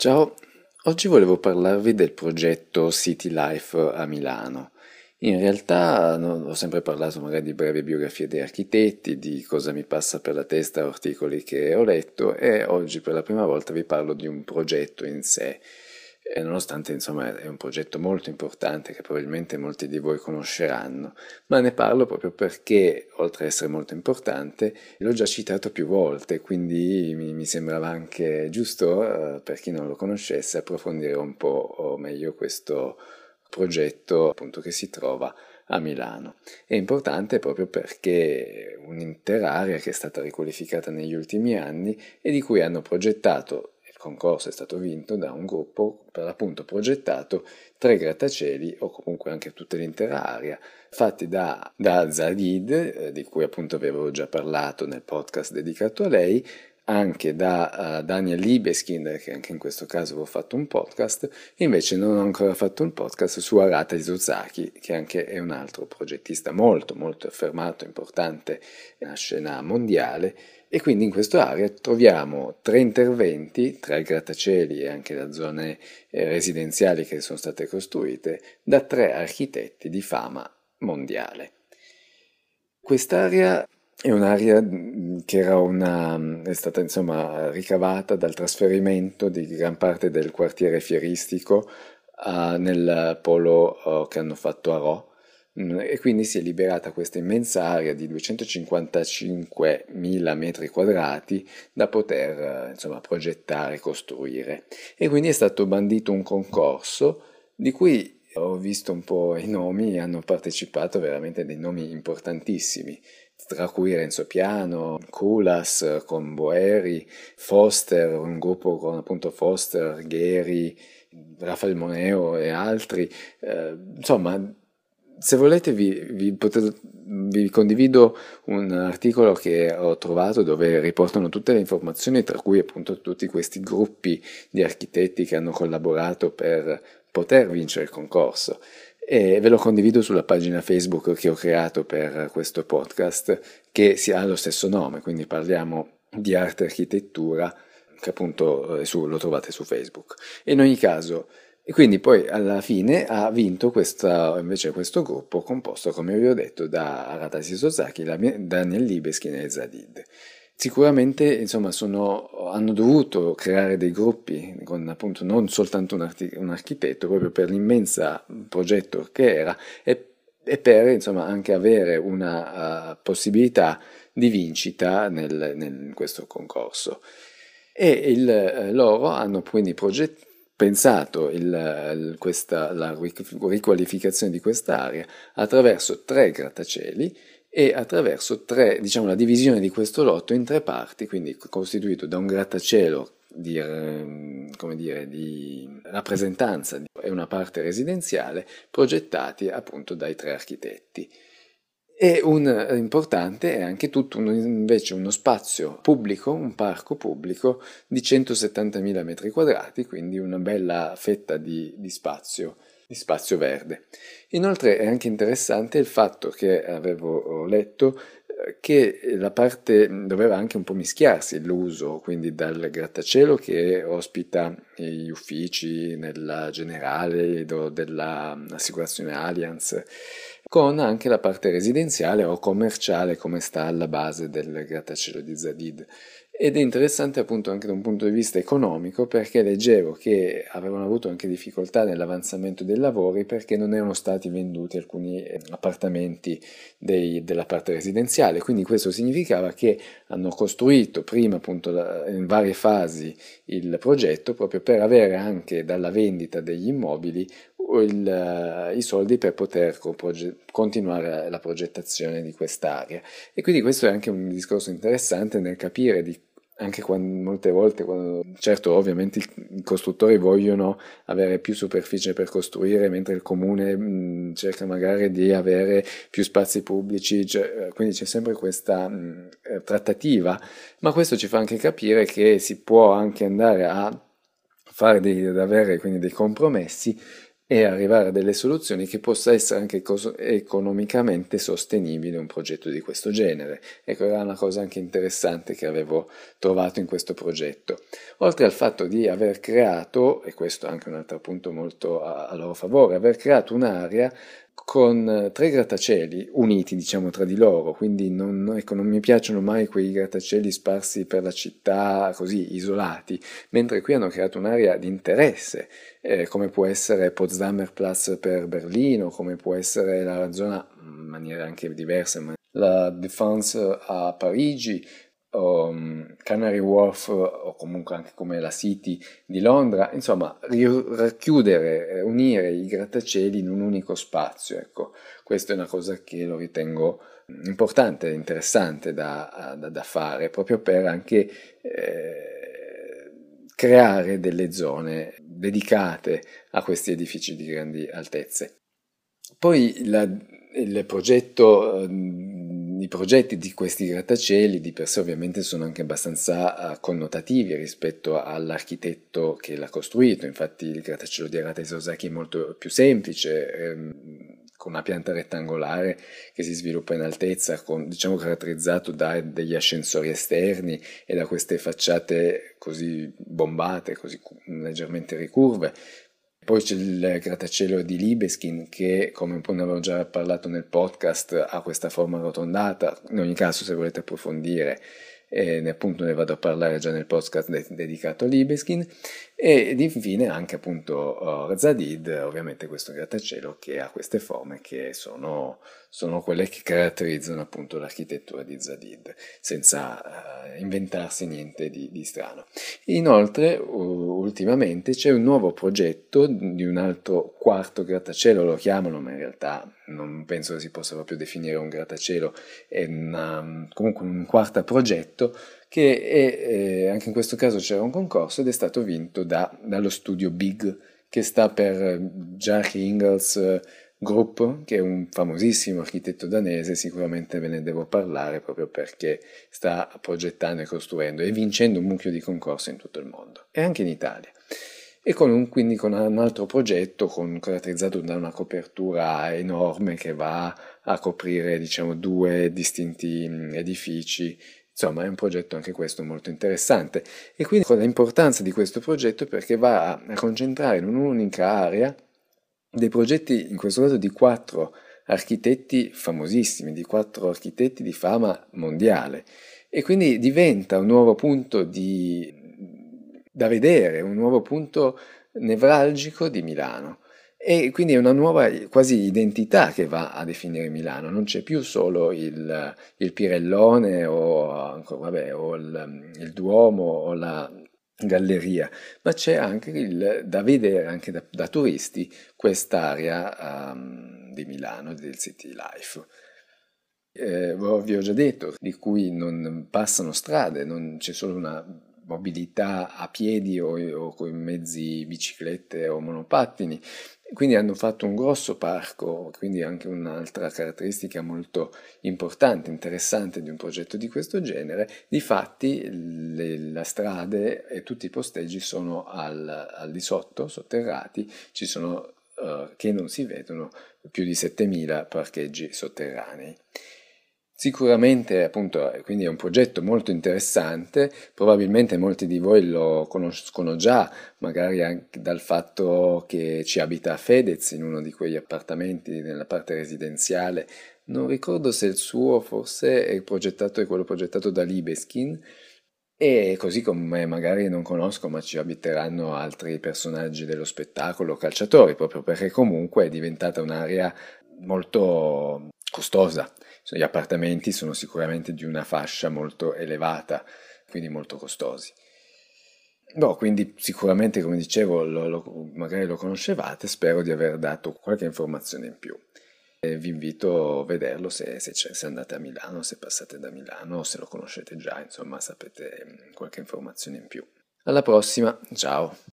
Ciao, oggi volevo parlarvi del progetto City Life a Milano. In realtà ho sempre parlato magari di brevi biografie di architetti, di cosa mi passa per la testa, articoli che ho letto e oggi per la prima volta vi parlo di un progetto in sé e nonostante insomma è un progetto molto importante che probabilmente molti di voi conosceranno, ma ne parlo proprio perché, oltre ad essere molto importante, l'ho già citato più volte, quindi mi, mi sembrava anche giusto, eh, per chi non lo conoscesse, approfondire un po' meglio questo progetto appunto che si trova a Milano. È importante proprio perché un'intera area che è stata riqualificata negli ultimi anni e di cui hanno progettato concorso è stato vinto da un gruppo per l'appunto progettato tre grattacieli o comunque anche tutta l'intera area fatti da, da Zadid, eh, di cui appunto avevo già parlato nel podcast dedicato a lei, anche da uh, Daniel Libeskin, che anche in questo caso avevo fatto un podcast, invece non ho ancora fatto un podcast su Arata Izuzaki, che anche è un altro progettista molto molto affermato, importante nella scena mondiale, e quindi in questa area troviamo tre interventi, tre grattacieli e anche da zone eh, residenziali che sono state costruite da tre architetti di fama mondiale. Quest'area è un'area mm, che una, è stata insomma ricavata dal trasferimento di gran parte del quartiere fieristico uh, nel polo uh, che hanno fatto a Rho Mm, e quindi si è liberata questa immensa area di 255.000 metri quadrati da poter insomma, progettare e costruire. E quindi è stato bandito un concorso di cui ho visto un po' i nomi, hanno partecipato veramente dei nomi importantissimi, tra cui Renzo Piano, Culas con Boeri, Foster, un gruppo con appunto Foster, Gheri, Rafael Moneo e altri, eh, insomma se volete vi, vi, potete, vi, condivido un articolo che ho trovato dove riportano tutte le informazioni, tra cui appunto tutti questi gruppi di architetti che hanno collaborato per poter vincere il concorso. E ve lo condivido sulla pagina Facebook che ho creato per questo podcast, che ha lo stesso nome, quindi parliamo di arte e architettura, che appunto eh, su, lo trovate su Facebook. in ogni caso, e quindi poi alla fine ha vinto questa, invece questo gruppo composto, come vi ho detto, da Aratasi Sosaki, Daniel Libeskin e Zadid. Sicuramente insomma, sono, hanno dovuto creare dei gruppi con appunto non soltanto un, archi, un architetto, proprio per l'immensa progetto che era e, e per insomma, anche avere una uh, possibilità di vincita nel, nel, in questo concorso. E il, eh, loro hanno quindi progettato pensato il, il, questa, la riqualificazione di quest'area attraverso tre grattacieli e attraverso tre, diciamo, la divisione di questo lotto in tre parti, quindi costituito da un grattacielo di, ehm, dire, di rappresentanza e una parte residenziale progettati appunto dai tre architetti. E un eh, importante è anche tutto un, invece uno spazio pubblico, un parco pubblico di 170.000 metri quadrati, quindi una bella fetta di, di, spazio, di spazio verde. Inoltre è anche interessante il fatto che avevo letto eh, che la parte doveva anche un po' mischiarsi l'uso, quindi dal grattacielo che ospita gli uffici nella generale dell'assicurazione Allianz con anche la parte residenziale o commerciale come sta alla base del grattacielo di Zadid. Ed è interessante appunto anche da un punto di vista economico perché leggevo che avevano avuto anche difficoltà nell'avanzamento dei lavori perché non erano stati venduti alcuni eh, appartamenti dei, della parte residenziale, quindi questo significava che hanno costruito prima appunto in varie fasi il progetto proprio per avere anche dalla vendita degli immobili il, eh, i soldi per poter continuare la progettazione di quest'area. E quindi questo è anche un discorso interessante nel capire di anche quando, molte volte, quando, certo ovviamente i costruttori vogliono avere più superficie per costruire, mentre il comune mh, cerca magari di avere più spazi pubblici, cioè, quindi c'è sempre questa mh, eh, trattativa, ma questo ci fa anche capire che si può anche andare a fare dei, ad avere quindi dei compromessi e arrivare a delle soluzioni che possa essere anche economicamente sostenibile un progetto di questo genere. Ecco, era una cosa anche interessante che avevo trovato in questo progetto. Oltre al fatto di aver creato, e questo è anche un altro punto molto a, loro favore, aver creato un'area con eh, tre grattacieli uniti, diciamo, tra di loro, quindi non, ecco, non, mi piacciono mai quei grattacieli sparsi per la città così isolati, mentre qui hanno creato un'area di interesse, eh, come può essere Potsdamer Platz per Berlino, come può essere la zona in maniera anche diversa, la Défense a Parigi, um, Canary Wharf o comunque anche come la City di Londra, insomma racchiudere, unire i grattacieli in un unico spazio, ecco, questa è una cosa che lo ritengo importante, interessante da, da, da fare, proprio per anche eh, creare delle zone dedicate a questi edifici di grandi altezze. Poi la, il progetto i progetti di questi grattacieli di per sé ovviamente sono anche abbastanza uh, connotativi rispetto all'architetto che l'ha costruito, infatti il grattacielo di Arata Isozaki è molto più semplice, ehm, con una pianta rettangolare che si sviluppa in altezza, con, diciamo caratterizzato da degli ascensori esterni e da queste facciate così bombate, così leggermente ricurve, poi c'è il grattacielo di Libeskin che, come un po' ne avevo già parlato nel podcast, ha questa forma arrotondata. In ogni caso, se volete approfondire, e appunto ne vado a parlare già nel podcast de- dedicato a Libeskin ed infine anche appunto uh, Zadid, ovviamente questo grattacielo che ha queste forme che sono, sono quelle che caratterizzano appunto l'architettura di Zadid, senza uh, inventarsi niente di, di strano. Inoltre, uh, ultimamente c'è un nuovo progetto di un altro quarto grattacielo, lo chiamano, ma in realtà non penso che si possa proprio definire un grattacielo, è una, comunque un quarto progetto che è, eh, anche in questo caso c'era un concorso ed è stato vinto da, dallo studio Big, che sta per Jarry Ingalls eh, Group, che è un famosissimo architetto danese, sicuramente ve ne devo parlare proprio perché sta progettando e costruendo e vincendo un mucchio di concorsi in tutto il mondo e anche in Italia. E con un, quindi con un altro progetto con, caratterizzato da una copertura enorme che va a coprire diciamo due distinti edifici Insomma, è un progetto anche questo molto interessante e quindi l'importanza di questo progetto perché va a concentrare in un'unica area dei progetti, in questo caso di quattro architetti famosissimi, di quattro architetti di fama mondiale e quindi diventa un nuovo punto di, da vedere, un nuovo punto nevralgico di Milano. E quindi è una nuova quasi identità che va a definire Milano, non c'è più solo il, il Pirellone o, vabbè, o il, il, Duomo o la galleria, ma c'è anche il, da vedere anche da, da turisti quest'area um, di Milano, del City Life. Eh, vi ho già detto, di cui non passano strade, non c'è solo una mobilità a piedi o, o con mezzi biciclette o monopattini, quindi hanno fatto un grosso parco, quindi anche un'altra caratteristica molto importante, interessante di un progetto di questo genere. Difatti le, le strade e tutti i posteggi sono al, al di sotto, sotterrati, ci sono uh, che non si vedono più di 7000 parcheggi sotterranei. Sicuramente appunto quindi è un progetto molto interessante, probabilmente molti di voi lo conoscono già, magari anche dal fatto che ci abita Fedez in uno di quegli appartamenti nella parte residenziale. Non ricordo se il suo forse è progettato è quello progettato da Libeskin e così come magari non conosco ma ci abiteranno altri personaggi dello spettacolo, calciatori, proprio perché comunque è diventata un'area molto costosa gli appartamenti sono sicuramente di una fascia molto elevata, quindi molto costosi. No, quindi sicuramente, come dicevo, lo, lo, magari lo conoscevate, spero di aver dato qualche informazione in più. E vi invito a vederlo se, se, se, andate a Milano, se passate da Milano, se lo conoscete già, insomma sapete qualche informazione in più. Alla prossima, ciao!